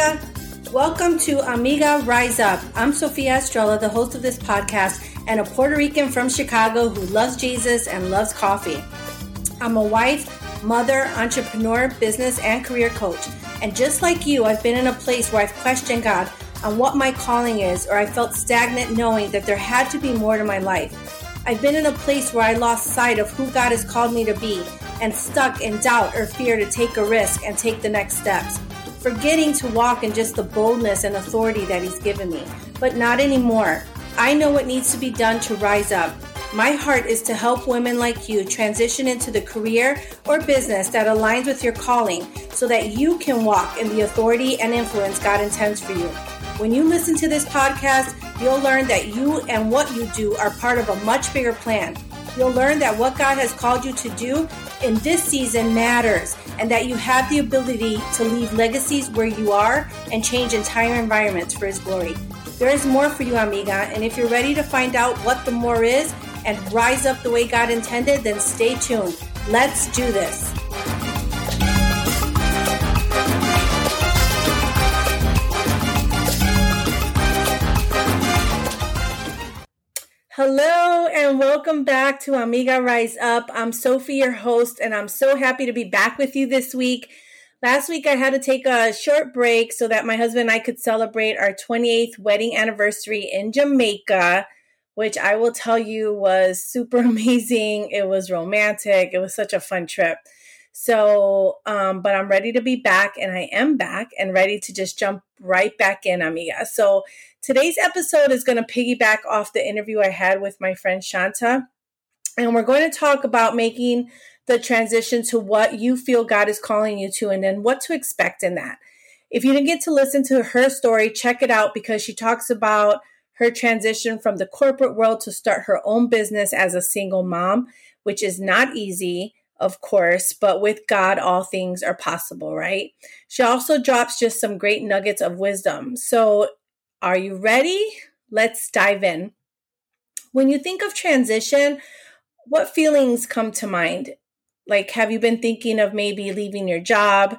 amiga. Welcome to Amiga Rise Up. I'm Sophia Estrella, the host of this podcast, and a Puerto Rican from Chicago who loves Jesus and loves coffee. I'm a wife, mother, entrepreneur, business, and career coach. And just like you, I've been in a place where I've questioned God on what my calling is, or I felt stagnant knowing that there had to be more to my life. I've been in a place where I lost sight of who God has called me to be and stuck in doubt or fear to take a risk and take the next steps. Forgetting to walk in just the boldness and authority that He's given me. But not anymore. I know what needs to be done to rise up. My heart is to help women like you transition into the career or business that aligns with your calling so that you can walk in the authority and influence God intends for you. When you listen to this podcast, you'll learn that you and what you do are part of a much bigger plan. You'll learn that what God has called you to do in this season matters and that you have the ability to leave legacies where you are and change entire environments for His glory. There is more for you, amiga, and if you're ready to find out what the more is and rise up the way God intended, then stay tuned. Let's do this. Welcome back to Amiga Rise Up. I'm Sophie, your host, and I'm so happy to be back with you this week. Last week, I had to take a short break so that my husband and I could celebrate our 28th wedding anniversary in Jamaica, which I will tell you was super amazing. It was romantic, it was such a fun trip. So, um, but I'm ready to be back, and I am back and ready to just jump right back in, amiga. So, today's episode is going to piggyback off the interview I had with my friend Shanta, and we're going to talk about making the transition to what you feel God is calling you to, and then what to expect in that. If you didn't get to listen to her story, check it out because she talks about her transition from the corporate world to start her own business as a single mom, which is not easy of course, but with God, all things are possible, right? She also drops just some great nuggets of wisdom. So, are you ready? Let's dive in. When you think of transition, what feelings come to mind? Like, have you been thinking of maybe leaving your job?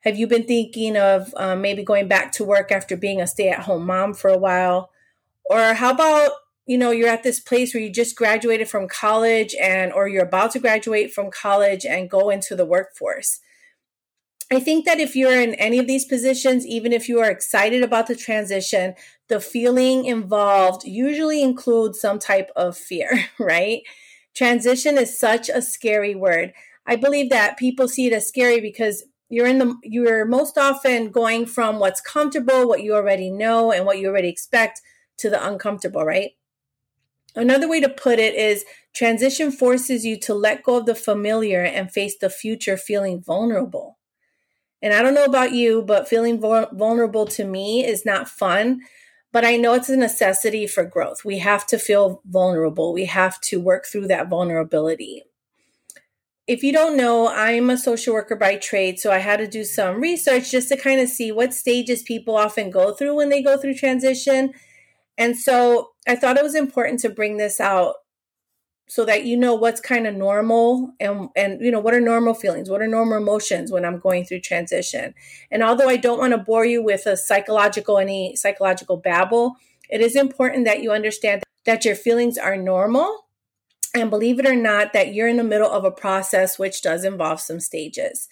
Have you been thinking of um, maybe going back to work after being a stay at home mom for a while? Or how about you know you're at this place where you just graduated from college and or you're about to graduate from college and go into the workforce. I think that if you're in any of these positions even if you are excited about the transition the feeling involved usually includes some type of fear right? Transition is such a scary word. I believe that people see it as scary because you're in the you're most often going from what's comfortable what you already know and what you already expect to the uncomfortable right Another way to put it is transition forces you to let go of the familiar and face the future feeling vulnerable. And I don't know about you, but feeling vulnerable to me is not fun. But I know it's a necessity for growth. We have to feel vulnerable. We have to work through that vulnerability. If you don't know, I'm a social worker by trade, so I had to do some research just to kind of see what stages people often go through when they go through transition and so I thought it was important to bring this out so that you know what's kind of normal and and you know what are normal feelings? What are normal emotions when i'm going through transition? And although i don't want to bore you with a psychological any psychological babble it is important that you understand that your feelings are normal. And believe it or not that you're in the middle of a process which does involve some stages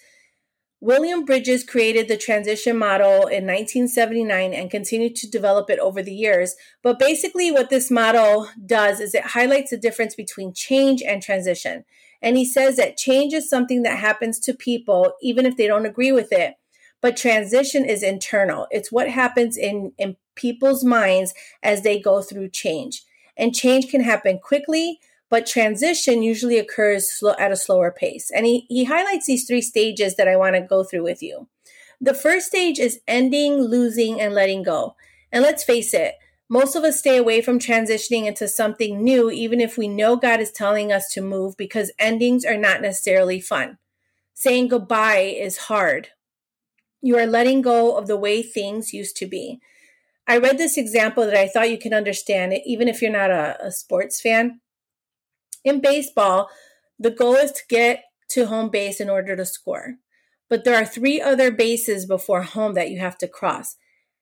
William Bridges created the transition model in 1979 and continued to develop it over the years. But basically, what this model does is it highlights the difference between change and transition. And he says that change is something that happens to people, even if they don't agree with it. But transition is internal, it's what happens in, in people's minds as they go through change. And change can happen quickly, but transition usually occurs slow, at a slower pace. And he, he highlights these three stages that I want to go through with you. The first stage is ending, losing, and letting go. And let's face it, most of us stay away from transitioning into something new, even if we know God is telling us to move, because endings are not necessarily fun. Saying goodbye is hard. You are letting go of the way things used to be. I read this example that I thought you can understand, even if you're not a, a sports fan in baseball, the goal is to get to home base in order to score. but there are three other bases before home that you have to cross.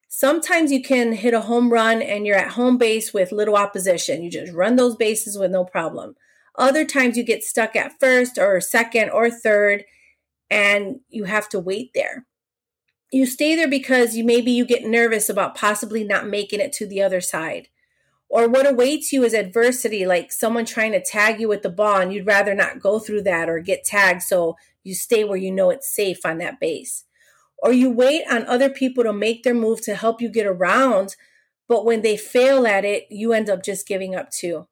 Sometimes you can hit a home run and you're at home base with little opposition. You just run those bases with no problem. Other times you get stuck at first or second or third and you have to wait there. You stay there because you maybe you get nervous about possibly not making it to the other side. Or what awaits you is adversity, like someone trying to tag you with the ball and you'd rather not go through that or get tagged. So you stay where you know it's safe on that base. Or you wait on other people to make their move to help you get around, but when they fail at it, you end up just giving up too.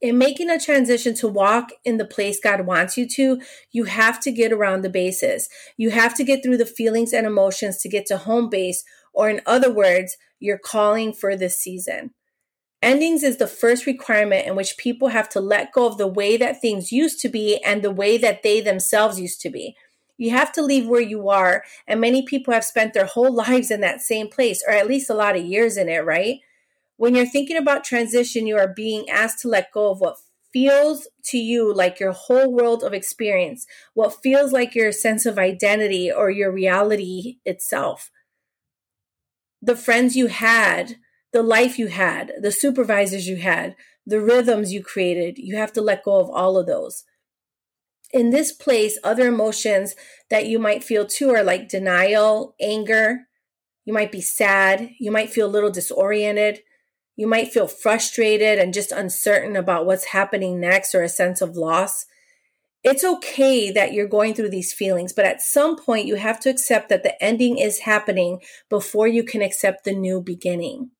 In making a transition to walk in the place God wants you to, you have to get around the bases. You have to get through the feelings and emotions to get to home base, or in other words, you're calling for this season. Endings is the first requirement in which people have to let go of the way that things used to be and the way that they themselves used to be. You have to leave where you are, and many people have spent their whole lives in that same place, or at least a lot of years in it, right? When you're thinking about transition, you are being asked to let go of what feels to you like your whole world of experience, what feels like your sense of identity or your reality itself. The friends you had, the life you had, the supervisors you had, the rhythms you created, you have to let go of all of those. In this place, other emotions that you might feel too are like denial, anger. You might be sad. You might feel a little disoriented. You might feel frustrated and just uncertain about what's happening next or a sense of loss. It's okay that you're going through these feelings, but at some point you have to accept that the ending is happening before you can accept the new beginning.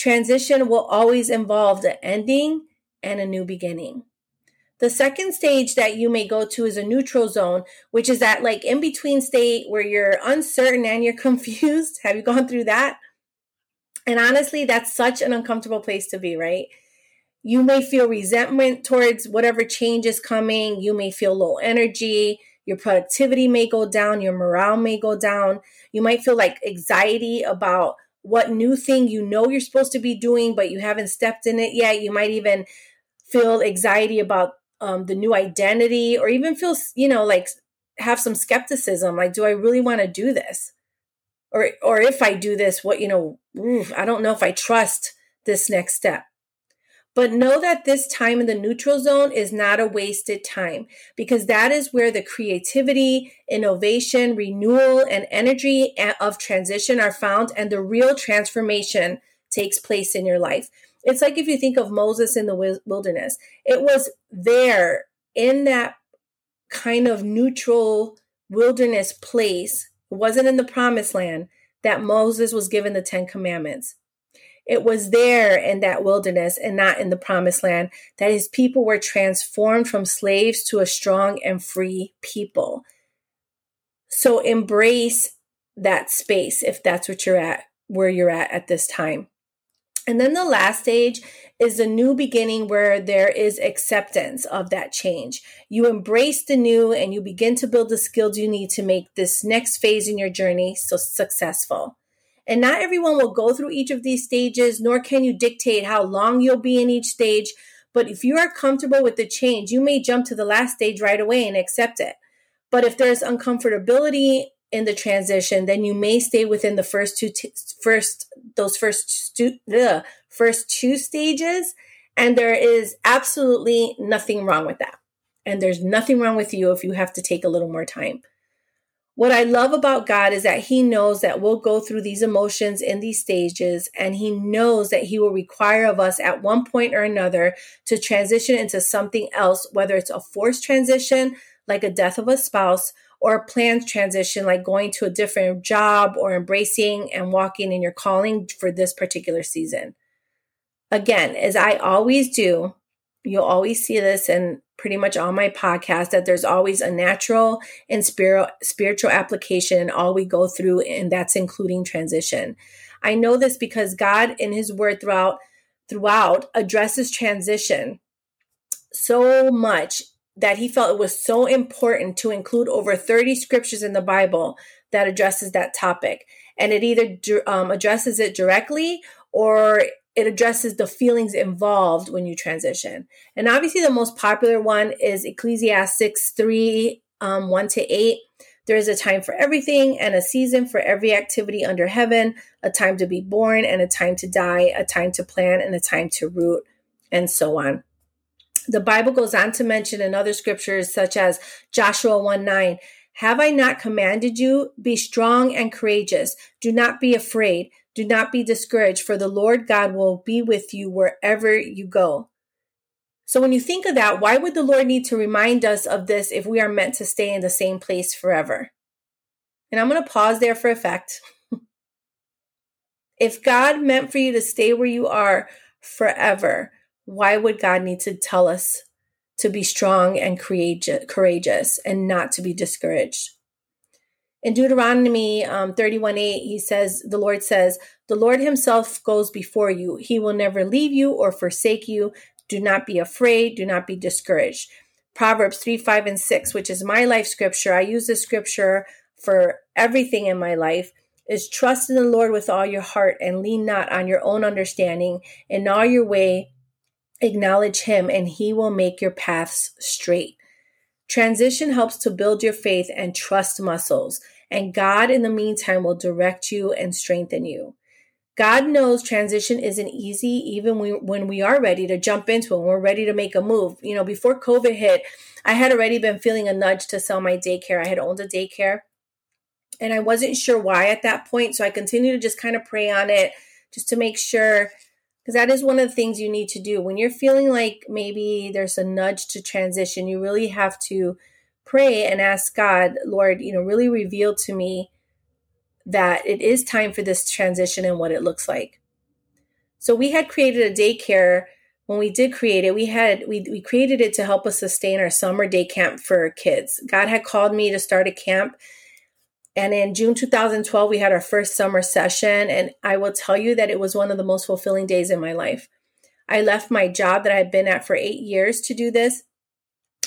Transition will always involve the ending and a new beginning. The second stage that you may go to is a neutral zone, which is that like in between state where you're uncertain and you're confused. Have you gone through that? And honestly, that's such an uncomfortable place to be, right? You may feel resentment towards whatever change is coming. You may feel low energy. Your productivity may go down. Your morale may go down. You might feel like anxiety about what new thing you know you're supposed to be doing, but you haven't stepped in it yet. You might even feel anxiety about um, the new identity, or even feel, you know, like have some skepticism. Like, do I really want to do this? Or, or if I do this, what, you know, oof, I don't know if I trust this next step. But know that this time in the neutral zone is not a wasted time because that is where the creativity, innovation, renewal, and energy eh, of transition are found and the real transformation takes place in your life. It's like if you think of Moses in the wilderness, it was there in that kind of neutral wilderness place, it wasn't in the promised land, that Moses was given the Ten Commandments. It was there in that wilderness and not in the promised land that his people were transformed from slaves to a strong and free people. So embrace that space if that's what you're at, where you're at at this time. And then the last stage is a new beginning where there is acceptance of that change. You embrace the new and you begin to build the skills you need to make this next phase in your journey so successful. And not everyone will go through each of these stages, nor can you dictate how long you'll be in each stage. But if you are comfortable with the change, you may jump to the last stage right away and accept it. But if there's uncomfortability in the transition, then you may stay within the first two, t- first those first stu- the first two stages, and there is absolutely nothing wrong with that. And there's nothing wrong with you if you have to take a little more time. What I love about God is that He knows that we'll go through these emotions in these stages, and He knows that He will require of us at one point or another to transition into something else, whether it's a forced transition, like a death of a spouse, or a planned transition, like going to a different job or embracing and walking in your calling for this particular season. Again, as I always do, you'll always see this in pretty much all my podcasts that there's always a natural and spirit, spiritual application in all we go through, and that's including transition. I know this because God in his word throughout throughout addresses transition so much that he felt it was so important to include over 30 scriptures in the Bible that addresses that topic. And it either um, addresses it directly or it addresses the feelings involved when you transition. And obviously, the most popular one is Ecclesiastes 3 um, 1 to 8. There is a time for everything and a season for every activity under heaven, a time to be born and a time to die, a time to plant and a time to root, and so on. The Bible goes on to mention in other scriptures, such as Joshua 1 9, Have I not commanded you? Be strong and courageous. Do not be afraid. Do not be discouraged, for the Lord God will be with you wherever you go. So when you think of that, why would the Lord need to remind us of this if we are meant to stay in the same place forever? And I'm going to pause there for effect. if God meant for you to stay where you are forever, why would God need to tell us to be strong and courageous and not to be discouraged? In Deuteronomy um, 31 8, he says, The Lord says, The Lord himself goes before you. He will never leave you or forsake you. Do not be afraid. Do not be discouraged. Proverbs 3, 5, and 6, which is my life scripture. I use this scripture for everything in my life is trust in the Lord with all your heart and lean not on your own understanding. In all your way, acknowledge him and he will make your paths straight. Transition helps to build your faith and trust muscles, and God in the meantime will direct you and strengthen you. God knows transition isn't easy, even when we are ready to jump into it, when we're ready to make a move. You know, before COVID hit, I had already been feeling a nudge to sell my daycare. I had owned a daycare and I wasn't sure why at that point. So I continued to just kind of pray on it just to make sure, because that is one of the things you need to do. When you're feeling like maybe there's a nudge to transition, you really have to pray and ask God, Lord, you know, really reveal to me that it is time for this transition and what it looks like. So we had created a daycare when we did create it, we had we, we created it to help us sustain our summer day camp for kids. God had called me to start a camp. And in June 2012, we had our first summer session. And I will tell you that it was one of the most fulfilling days in my life. I left my job that I had been at for eight years to do this.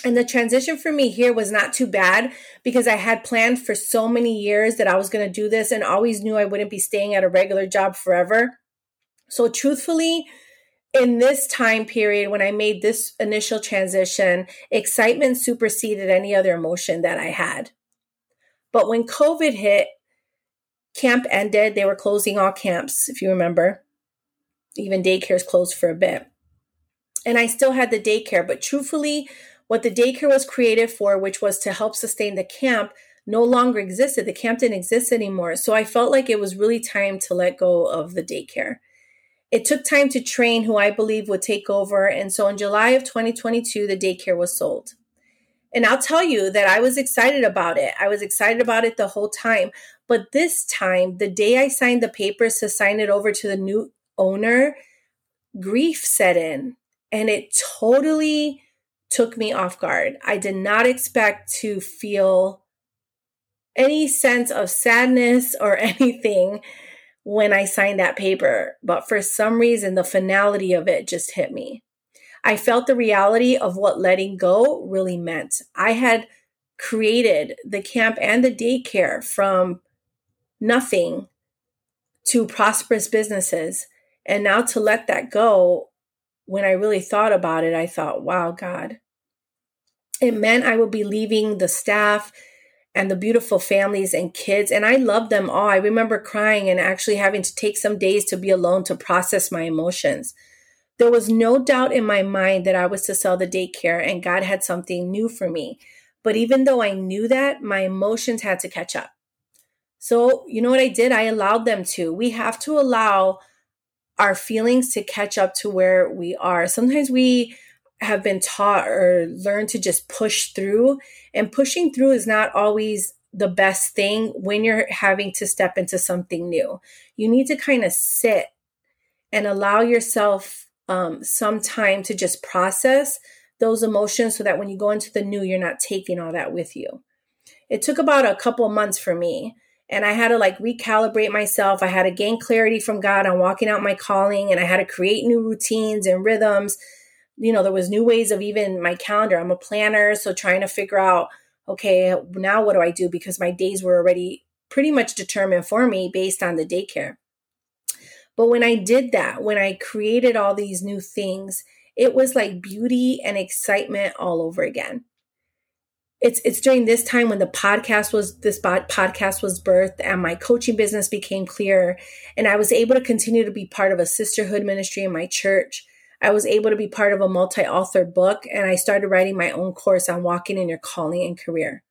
And the transition for me here was not too bad because I had planned for so many years that I was going to do this and always knew I wouldn't be staying at a regular job forever. So, truthfully, in this time period, when I made this initial transition, excitement superseded any other emotion that I had. But when COVID hit, camp ended. They were closing all camps, if you remember. Even daycares closed for a bit. And I still had the daycare, but truthfully, what the daycare was created for, which was to help sustain the camp, no longer existed. The camp didn't exist anymore. So I felt like it was really time to let go of the daycare. It took time to train who I believe would take over. And so in July of 2022, the daycare was sold. And I'll tell you that I was excited about it. I was excited about it the whole time. But this time, the day I signed the papers to sign it over to the new owner, grief set in and it totally took me off guard. I did not expect to feel any sense of sadness or anything when I signed that paper, but for some reason, the finality of it just hit me. I felt the reality of what letting go really meant. I had created the camp and the daycare from nothing to prosperous businesses. And now to let that go, when I really thought about it, I thought, wow, God, it meant I would be leaving the staff and the beautiful families and kids. And I love them all. I remember crying and actually having to take some days to be alone to process my emotions. There was no doubt in my mind that I was to sell the daycare and God had something new for me. But even though I knew that, my emotions had to catch up. So, you know what I did? I allowed them to. We have to allow our feelings to catch up to where we are. Sometimes we have been taught or learned to just push through. And pushing through is not always the best thing when you're having to step into something new. You need to kind of sit and allow yourself um, some time to just process those emotions so that when you go into the new, you're not taking all that with you. It took about a couple months for me. And I had to like recalibrate myself. I had to gain clarity from God on walking out my calling, and I had to create new routines and rhythms you know, there was new ways of even my calendar. I'm a planner, so trying to figure out, okay, now what do I do? Because my days were already pretty much determined for me based on the daycare. But when I did that, when I created all these new things, it was like beauty and excitement all over again. it's it's during this time when the podcast was this podcast was birthed and my coaching business became clear and I was able to continue to be part of a sisterhood ministry in my church. I was able to be part of a multi-author book and I started writing my own course on walking in your calling and career.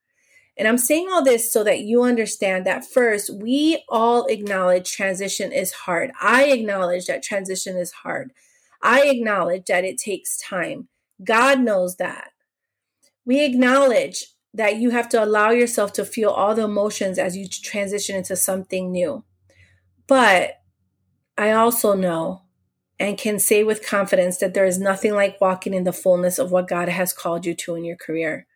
And I'm saying all this so that you understand that first, we all acknowledge transition is hard. I acknowledge that transition is hard. I acknowledge that it takes time. God knows that. We acknowledge that you have to allow yourself to feel all the emotions as you transition into something new. But I also know and can say with confidence that there is nothing like walking in the fullness of what God has called you to in your career.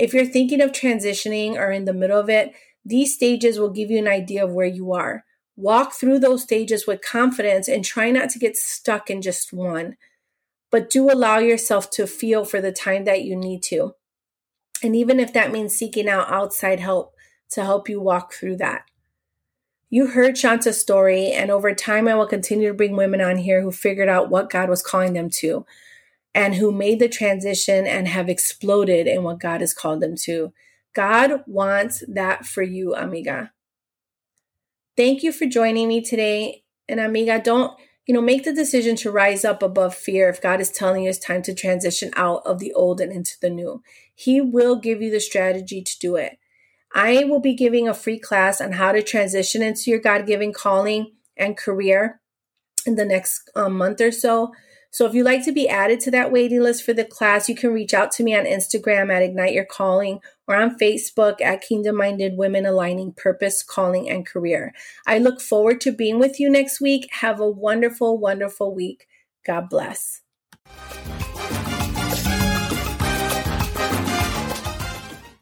If you're thinking of transitioning or in the middle of it, these stages will give you an idea of where you are. Walk through those stages with confidence and try not to get stuck in just one but do allow yourself to feel for the time that you need to. And even if that means seeking out outside help to help you walk through that. You heard Shanta's story, and over time, I will continue to bring women on here who figured out what God was calling them to and who made the transition and have exploded in what God has called them to. God wants that for you, amiga. Thank you for joining me today. And amiga, don't you know, make the decision to rise up above fear if God is telling you it's time to transition out of the old and into the new. He will give you the strategy to do it. I will be giving a free class on how to transition into your God given calling and career in the next um, month or so. So if you'd like to be added to that waiting list for the class, you can reach out to me on Instagram at Ignite Your Calling or on Facebook at Kingdom Minded Women Aligning Purpose, Calling, and Career. I look forward to being with you next week. Have a wonderful, wonderful week. God bless.